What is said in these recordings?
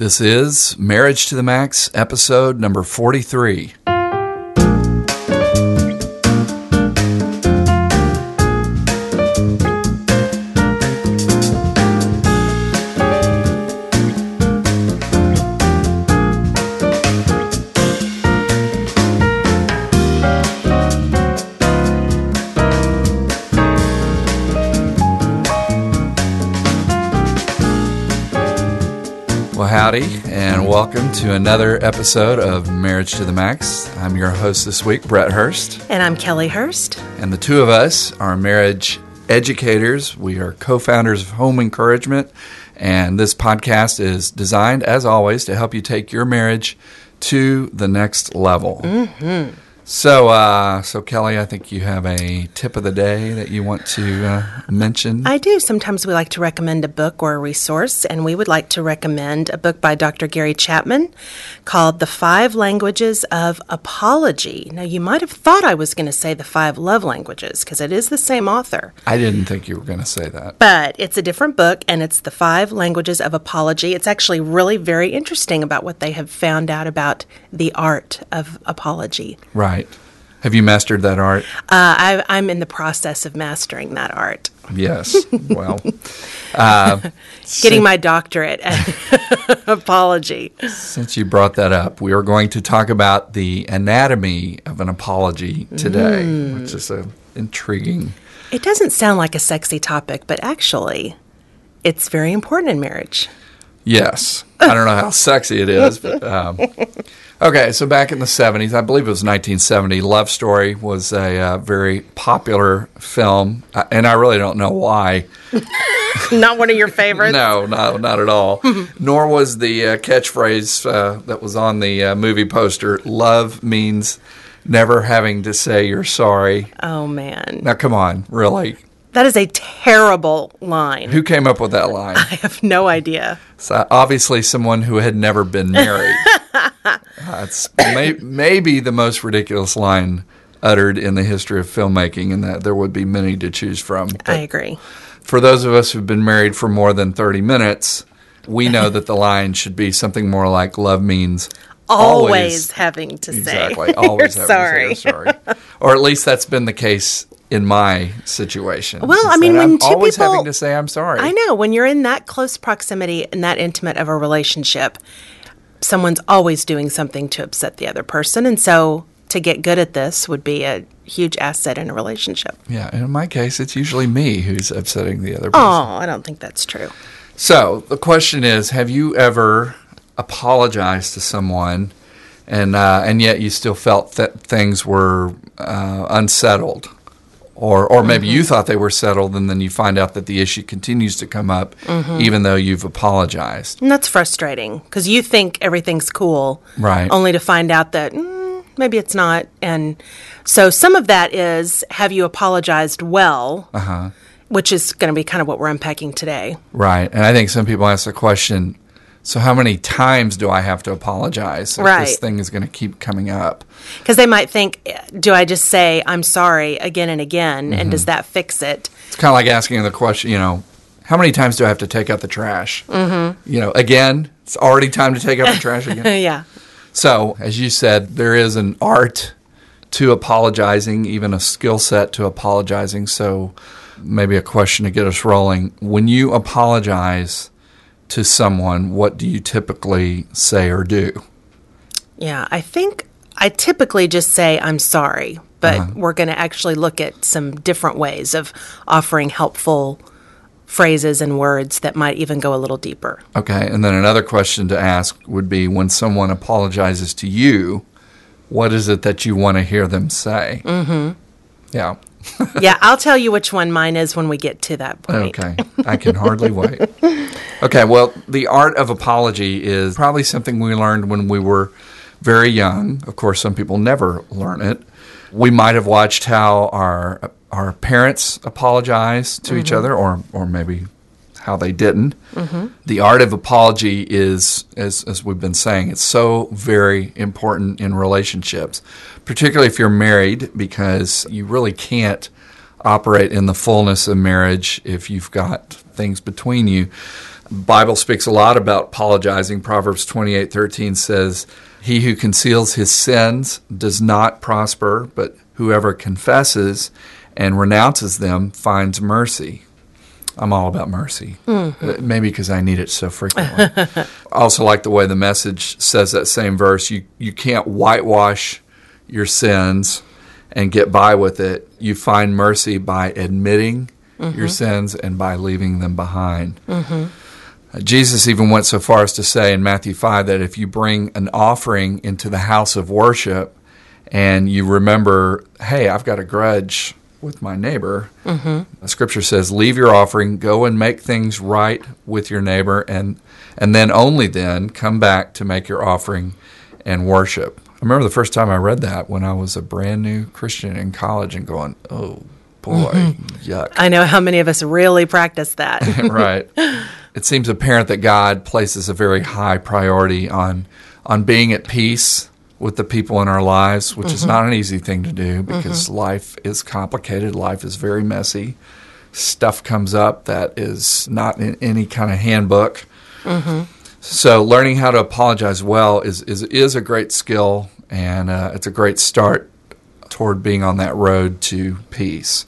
This is Marriage to the Max, episode number 43. To another episode of Marriage to the Max. I'm your host this week, Brett Hurst, And I'm Kellie Hurst. and the two of us are marriage educators. We are co founders of Home Encouragement, and this podcast is designed, as always, to help you take your marriage to the next level. Mm-hmm. So, uh, so Kellie, I think you have a tip of the day that you want to uh, mention. I do. Sometimes we like to recommend a book or a resource, and we would like to recommend a book by Dr. Gary Chapman called The Five Languages of Apology. Now, you might have thought I was going to say The Five Love Languages because it is the same author, I didn't think you were going to say that. but it's a different book, and it's The Five Languages of Apology. It's actually really very interesting about what they have found out about the art of apology. Right. Have you mastered that art? Uh, I, I'm in the process of mastering that art. Yes. Well, uh, getting my doctorate at apology. since you brought that up, we are going to talk about the anatomy of an apology today, which is a intriguing. It doesn't sound like a sexy topic, but actually, it's very important in marriage. Yes. I don't know how sexy it is, but um, okay. So back in the '70s, I believe it was 1970, Love Story was a uh, very popular film, and I really don't know why. Not one of your favorites. No, no, not at all. Nor was the uh, catchphrase uh, that was on the uh, movie poster "Love means never having to say you're sorry." Oh man, Now, come on, really? That is a terrible line. Who came up with that line? I have no idea. So obviously, someone who had never been married. That's may, maybe the most ridiculous line uttered in the history of filmmaking, and that there would be many to choose from. I agree. for those of us who've been married for more than 30 minutes, we know that the line should be something more like love means Always, having to say exactly always you're having to say sorry. sorry or at least that's been the case in my situation Well, I mean, when i'm two always people- having to say i'm sorry I know when you're in that close proximity and that intimate of a relationship, someone's always doing something to upset the other person, and so to get good at this would be a huge asset in a relationship. yeah and in my case it's usually me who's upsetting the other person. Oh, I don't think that's true. so the question is have you ever apologized to someone and uh, and yet you still felt that things were uh, unsettled or or maybe Mm-hmm. you thought they were settled and then you find out that the issue continues to come up Mm-hmm. even though you've apologized And that's frustrating because you think everything's cool, Right. Only to find out that mm, maybe it's not. And so some of that is have you apologized well, uh-huh. which is going to be kind of what we're unpacking today. Right. And I think some people ask the question so, how many times do I have to apologize if this thing is going to keep coming up? Because they might think, do I just say I'm sorry again and again, and Mm-hmm. does that fix it? It's kind of like asking the question, you know, how many times do I have to take out the trash? Mm-hmm. You know, again, it's already time to take out the trash again. yeah. So, as you said, there is an art to apologizing, even a skill set to apologizing. So, maybe a question to get us rolling. When you apologize to someone, what do you typically say or do? Yeah. I think I typically just say I'm sorry, but Uh-huh. we're going to actually look at some different ways of offering helpful phrases and words that might even go a little deeper. Okay, and then another question to ask would be when someone apologizes to you, what is it that you want to hear them say? Mm-hmm. Yeah. yeah, I'll tell you which one mine is when we get to that point. Okay, I can hardly wait. Okay, well, the art of apology is probably something we learned when we were very young. Of course, some people never learn it. We might have watched how our our parents apologize to each mm-hmm. other, or or maybe how they didn't. Mm-hmm. The art of apology is, as as we've been saying, it's so very important in relationships, particularly if you're married, because you really can't operate in the fullness of marriage if you've got things between you. Bible speaks a lot about apologizing. Proverbs 28:13 says, "He who conceals his sins does not prosper, but whoever confesses and renounces them finds mercy." I'm all about mercy. Uh, maybe because I need it so frequently. I also like the way the message says that same verse. You you can't whitewash your sins and get by with it. You find mercy by admitting your sins and by leaving them behind. Uh, Jesus even went so far as to say in Matthew 5 that if you bring an offering into the house of worship and you remember, hey, I've got a grudge with my neighbor, mm-hmm. the scripture says, leave your offering, go and make things right with your neighbor, and, and then only then come back to make your offering and worship. I remember the first time I read that when I was a brand new Christian in college and going, oh boy, mm-hmm. yuck. I know how many of us really practice that. right. It seems apparent that God places a very high priority on on being at peace with the people in our lives, which is mm-hmm. not an easy thing to do because mm-hmm. life is complicated, life is very messy. Stuff comes up that is not in any kind of handbook. Mm-hmm. So, learning how to apologize well is is, is a great skill, and uh, it's a great start toward being on that road to peace.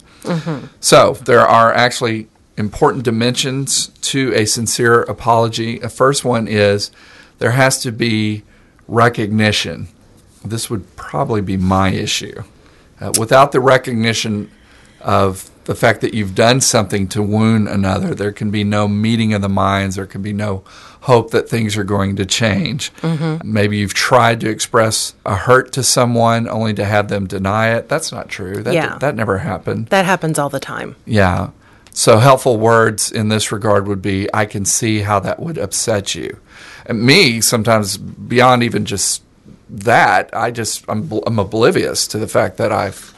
So, there are actually important dimensions to a sincere apology. The first one is there has to be recognition. This would probably be my issue. Uh, without the recognition of the fact that you've done something to wound another, there can be no meeting of the minds, there can be no hope that things are going to change. Maybe you've tried to express a hurt to someone only to have them deny it. That's not true. That, Yeah. that never happened. that happens all the time. Yeah. So helpful words in this regard would be I can see how that would upset you. And me, sometimes beyond even just that, I just I'm, I'm oblivious to the fact that I've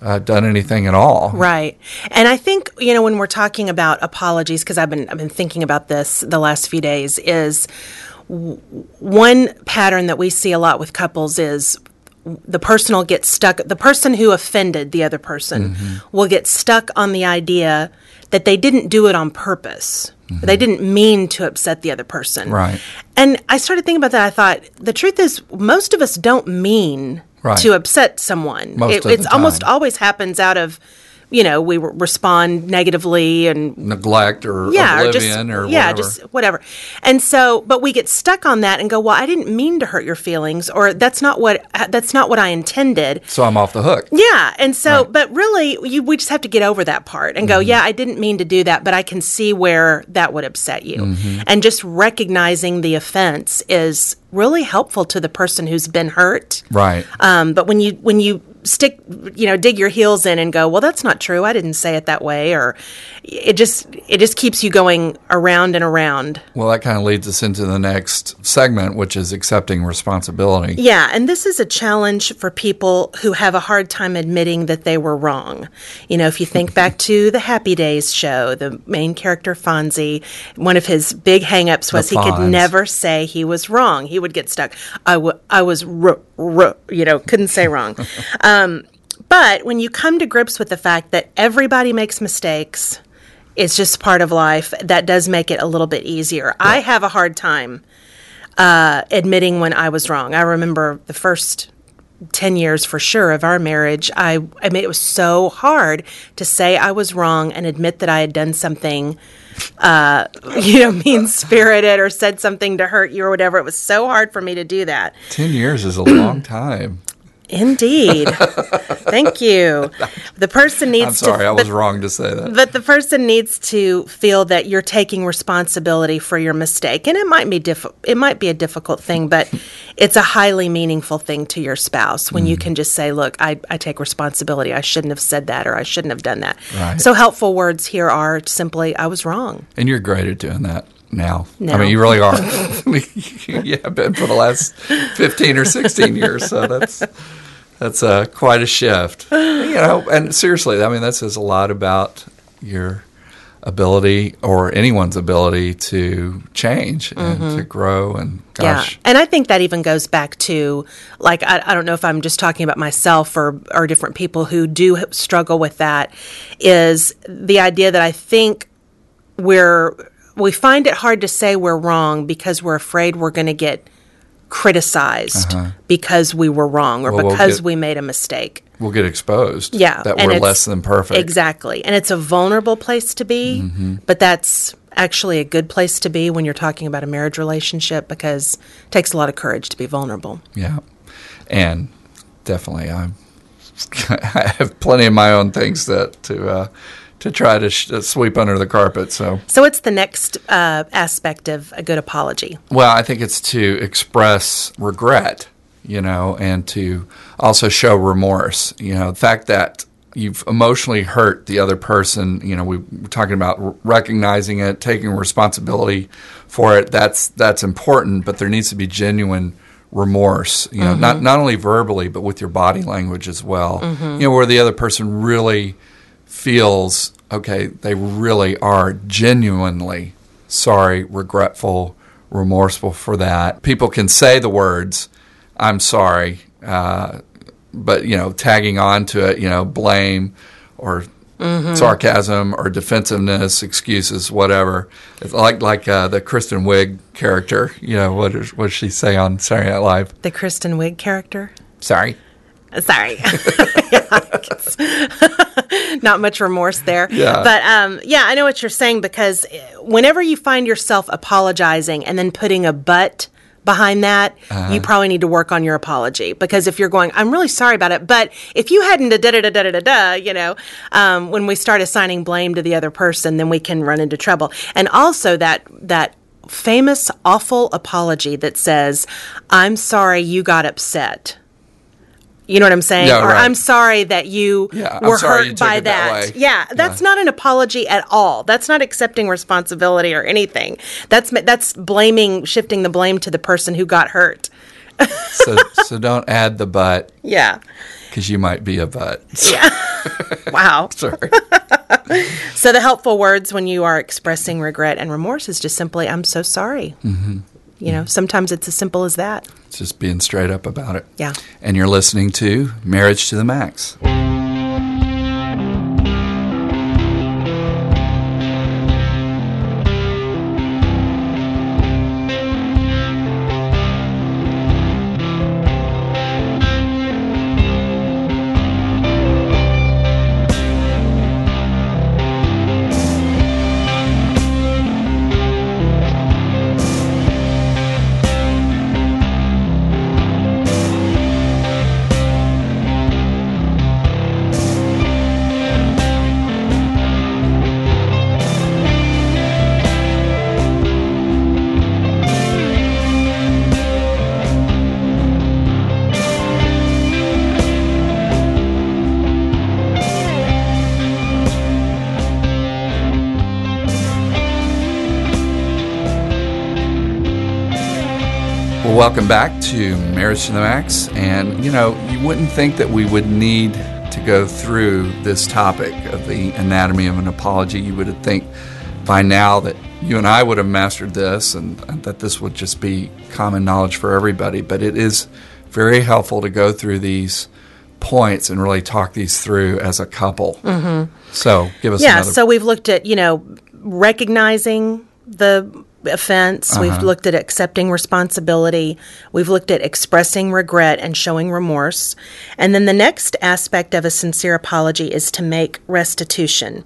uh, done anything at all. Right. And I think, you know, when we're talking about apologies, because I've been, I've been thinking about this the last few days, is w- one pattern that we see a lot with couples is the person will get stuck, the person who offended the other person mm-hmm. will get stuck on the idea that they didn't do it on purpose. Mm-hmm. They didn't mean to upset the other person. Right. And I started thinking about that. I thought, the truth is, most of us don't mean Right. to upset someone. Most It- of it's almost always happens out of, you know, we respond negatively and Neglect or yeah, or just or yeah, whatever. just whatever. And so, but we get stuck on that and go, well, I didn't mean to hurt your feelings, or that's not what uh, that's not what I intended. so I'm off the hook. Yeah, and so, but really, you, we just have to get over that part and go, mm-hmm. yeah, I didn't mean to do that, but I can see where that would upset you. Mm-hmm. And just recognizing the offense is really helpful to the person who's been hurt. Right. Um, but when you when you stick, you know, dig your heels in and go, well, that's not true. I didn't say it that way, or it just it just keeps you going around and around. Well, that kind of leads us into the next segment, which is accepting responsibility. Yeah, and this is a challenge for people who have a hard time admitting that they were wrong. You know, if you think back to the Happy Days show, the main character Fonzie, one of his big hangups was The he could never say he was wrong. He would get stuck. I, w- I was, r- you know, couldn't say wrong. um, but when you come to grips with the fact that everybody makes mistakes, it's just part of life, that does make it a little bit easier. I have a hard time uh, admitting when I was wrong. I remember the first 10 years for sure of our marriage. I, I mean, it was so hard to say I was wrong and admit that I had done something, uh, you know, mean spirited or said something to hurt you or whatever. It was so hard for me to do that. Ten years is a long time. Indeed. Thank you. The person needs I'm sorry, to. I was but- wrong to say that. but the person needs to feel that you're taking responsibility for your mistake, and it might be diff- it might be a difficult thing, but it's a highly meaningful thing to your spouse when you Mm. can just say, "Look, I, I take responsibility. I shouldn't have said that, or I shouldn't have done that." Right. So helpful words here are simply, "I was wrong." And you're great at doing that now. I mean, you really are. you have been for the last 15 or 16 years. So that's that's uh, quite a shift. You know, and seriously, I mean, that says a lot about your ability or anyone's ability to change and to grow. And gosh, Yeah, and I think that even goes back to like I, I don't know if I'm just talking about myself or or different people who do struggle with that. Is the idea that I think we're we find it hard to say we're wrong because we're afraid we're going to get criticized because we were wrong or Uh-huh. Well, we'll because get- we made a mistake. We'll get exposed. Yeah, That we're less than perfect. Exactly. And it's a vulnerable place to be, Mm-hmm. but that's actually a good place to be when you're talking about a marriage relationship because it takes a lot of courage to be vulnerable. Yeah, and definitely, I'm. I have plenty of my own things that to uh, to try to sh- uh, sweep under the carpet. So, So, what's the next uh, aspect of a good apology? well, I think it's to express regret, you know, and to also show remorse. You know, the fact that you've emotionally hurt the other person. You know, we we're talking about recognizing it, taking responsibility for it. That's that's important, but there needs to be genuine remorse. You know, not mm-hmm. not only verbally, but with your body language as well. Mm-hmm. You know, where the other person really feels okay, they really are genuinely sorry, regretful, remorseful for that. People can say the words, "I'm sorry," uh, but you know, tagging on to it, you know, blame or sarcasm or defensiveness, excuses, whatever. It's like like uh, the Kristen Wiig character. You know, what does what does she say on Saturday Night Live? The Kristen Wiig character? Sorry. Sorry. Not much remorse there. Yeah. But um, yeah, I know what you're saying because uh, whenever you find yourself apologizing and then putting a but behind that, Uh-huh. you probably need to work on your apology. Because if you're going, I'm really sorry about it, but if you hadn't da da da da da da da, you know, um, when we start assigning blame to the other person, then we can run into trouble. And also that that famous awful apology that says, "I'm sorry you got upset." You know what I'm saying? Yeah, or right. I'm sorry that you Yeah, were hurt you by that that. Yeah, that's not an apology at all. That's not accepting responsibility or anything. That's that's blaming, shifting the blame to the person who got hurt. So so don't add the but Yeah. because you might be a but. Yeah. Wow. Sorry. So the helpful words when you are expressing regret and remorse is just simply, "I'm so sorry." Mm-hmm. You know, sometimes it's as simple as that. It's just being straight up about it. Yeah. And you're listening to Marriage to the Max. Well, welcome back to Marriage to the Max. And, you know, you wouldn't think that we would need to go through this topic of the anatomy of an apology. You would think by now that you and I would have mastered this and, and that this would just be common knowledge for everybody. But it is very helpful to go through these points and really talk these through as a couple. Mm-hmm. So give us a Yeah, another. so we've looked at, you know, recognizing the offense. Uh-huh. We've looked at accepting responsibility. We've looked at expressing regret and showing remorse. And then the next aspect of a sincere apology is to make restitution.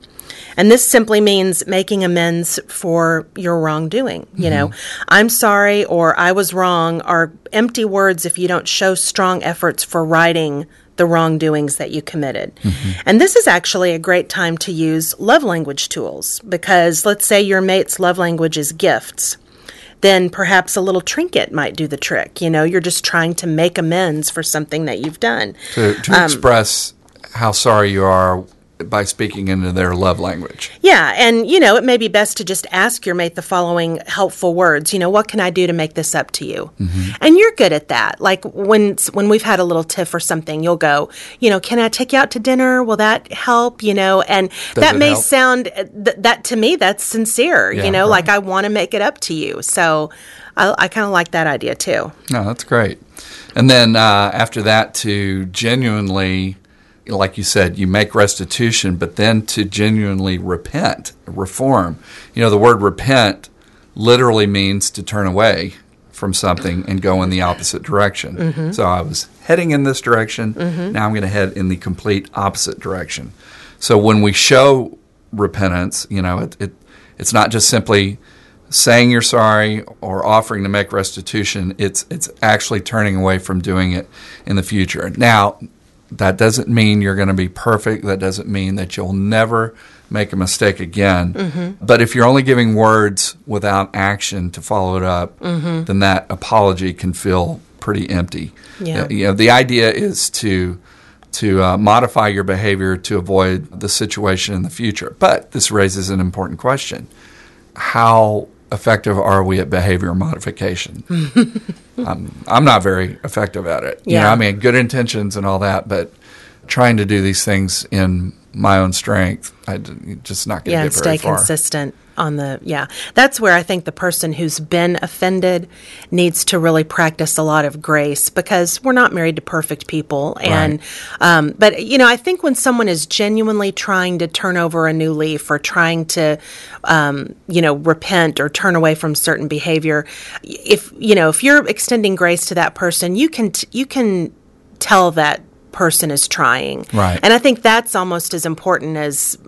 And this simply means making amends for your wrongdoing. You know, Mm-hmm. I'm sorry or I was wrong are empty words if you don't show strong efforts for righting the wrongdoings that you committed. And this is actually a great time to use love language tools because let's say your mate's love language is gifts. Then perhaps a little trinket might do the trick. You know, you're just trying to make amends for something that you've done. to, to um, express how sorry you are by speaking into their love language. Yeah, and you know, it may be best to just ask your mate the following helpful words. You know, what can I do to make this up to you? And you're good at that. Like when when we've had a little tiff or something, you'll go, you know, can I take you out to dinner? Will that help? You know, and that may help? sound th- that to me that's sincere. Yeah, you know, right. like I want to make it up to you. So I, I kind of like that idea too. No, that's great. And then uh, after that, to genuinely like you said, you make restitution, but then to genuinely repent, reform. You know, the word repent literally means to turn away from something and go in the opposite direction. Mm-hmm. So I was heading in this direction. Mm-hmm. Now I'm going to head in the complete opposite direction. So when we show repentance, you know, it, it it's not just simply saying you're sorry or offering to make restitution. It's it's actually turning away from doing it in the future. Now, that doesn't mean you're going to be perfect. That doesn't mean that you'll never make a mistake again. Mm-hmm. But if you're only giving words without action to follow it up, mm-hmm. then that apology can feel pretty empty. Yeah. Uh, you know, the idea is to to uh, modify your behavior to avoid the situation in the future. But this raises an important question: How effective are we at behavior modification? um, I'm not very effective at it. Yeah. You know, I mean, good intentions and all that, but trying to do these things in my own strength, I just not going to yeah, get very stay consistent on the yeah. That's where i think the person who's been offended needs to really practice a lot of grace because we're not married to perfect people. And right. um, but you know i think when someone is genuinely trying to turn over a new leaf or trying to um, you know repent or turn away from certain behavior if you know if you're extending grace to that person you can t- you can tell that person is trying. Right. And i think that's almost as important as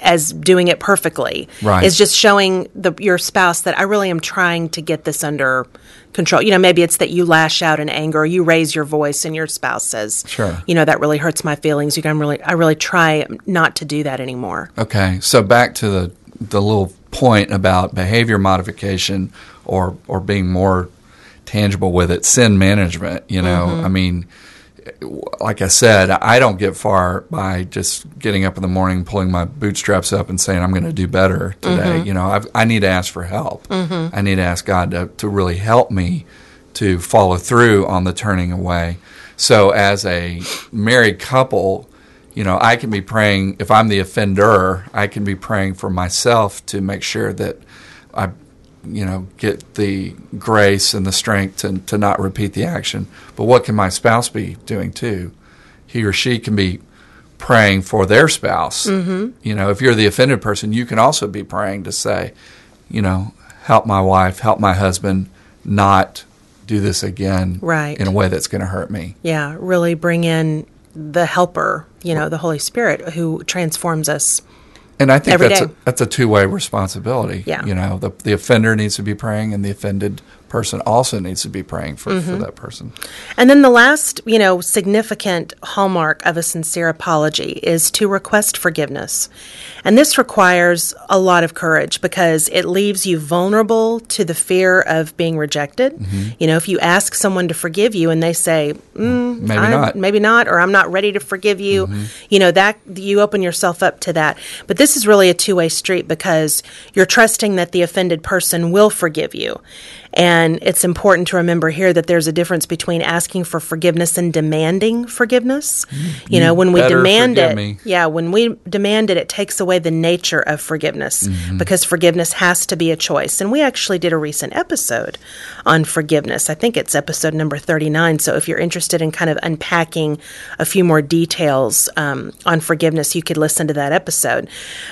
as doing it perfectly. Right. Is just showing the your spouse that I really am trying to get this under control. You know, maybe it's that you lash out in anger, or you raise your voice, and your spouse says, "Sure, you know that really hurts my feelings." You can really, I really try not to do that anymore. Okay, so back to the the little point about behavior modification or or being more tangible with it, sin management. You know, mm-hmm. I mean like I said, I don't get far by just getting up in the morning, pulling my bootstraps up, and saying I'm going to do better today. Mm-hmm. You know, I've, i need to ask for help. Mm-hmm. I need to ask God to, to really help me to follow through on the turning away. So, as a married couple, you know, I can be praying. If I'm the offender, I can be praying for myself to make sure that I you know, get the grace and the strength to, to not repeat the action. But what can my spouse be doing too? He or she can be praying for their spouse. Mm-hmm. You know, if you're the offended person, you can also be praying to say, you know, help my wife, help my husband not do this again right. in a way that's going to hurt me. Yeah, really bring in the helper, you know, the Holy Spirit who transforms us and I think that's day. a, that's a two way responsibility. Yeah. You know, the the offender needs to be praying, and the offended person also needs to be praying for, mm-hmm. for that person. And then the last, you know, significant hallmark of a sincere apology is to request forgiveness. And this requires a lot of courage because it leaves you vulnerable to the fear of being rejected. Mm-hmm. You know, if you ask someone to forgive you and they say, mm, maybe I'm, not, maybe not, or I'm not ready to forgive you, mm-hmm. you know, that you open yourself up to that. But this is really a two way street because you're trusting that the offended person will forgive you. And it's important to remember here that there's a difference between asking for forgiveness and demanding forgiveness. You, you know, when we demand it, me. yeah, when we demand it, it takes away the nature of forgiveness mm-hmm. because forgiveness has to be a choice. And we actually did a recent episode on forgiveness. I think it's episode number 39. So if you're interested in kind of unpacking a few more details um, on forgiveness, you could listen to that episode.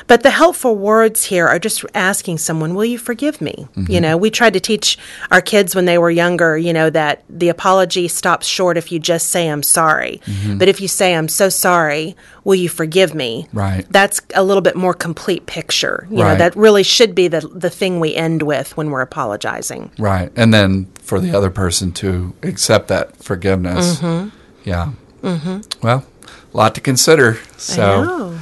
But the helpful words here are just asking someone, Will you forgive me? Mm-hmm. You know, we tried to teach our kids when they were younger, you know, that the apology stops short if you just say, I'm sorry. Mm-hmm. But if you say, I'm so sorry, will you forgive me? Right. That's a little bit more complete picture. You right. know, that really should be the, the thing we end with when we're apologizing. Right. And then for the other person to accept that forgiveness. Mm-hmm. Yeah. Mm-hmm. Well, a lot to consider. So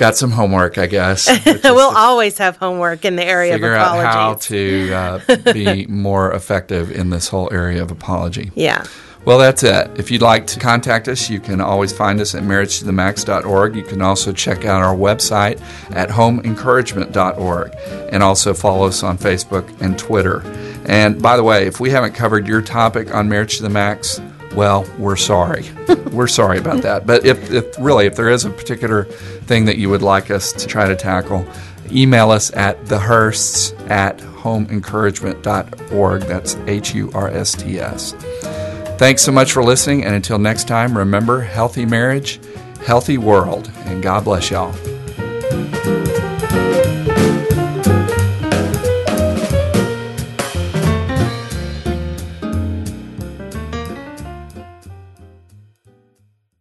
got some homework, I guess. we'll always have homework in the area of apology. Figure out how to uh, be more effective in this whole area of apology. Yeah. Well, that's it. If you'd like to contact us, you can always find us at marriagetothemax.org. You can also check out our website at homeencouragement.org and also follow us on Facebook and Twitter. And by the way, if we haven't covered your topic on Marriage to the Max, well, we're sorry. we're sorry about that. But if, if really, if there is a particular thing that you would like us to try to tackle, email us at thehursts at homeencouragement.org. That's H U R S T S. Thanks so much for listening, and until next time, remember healthy marriage healthy world. And God bless y'all.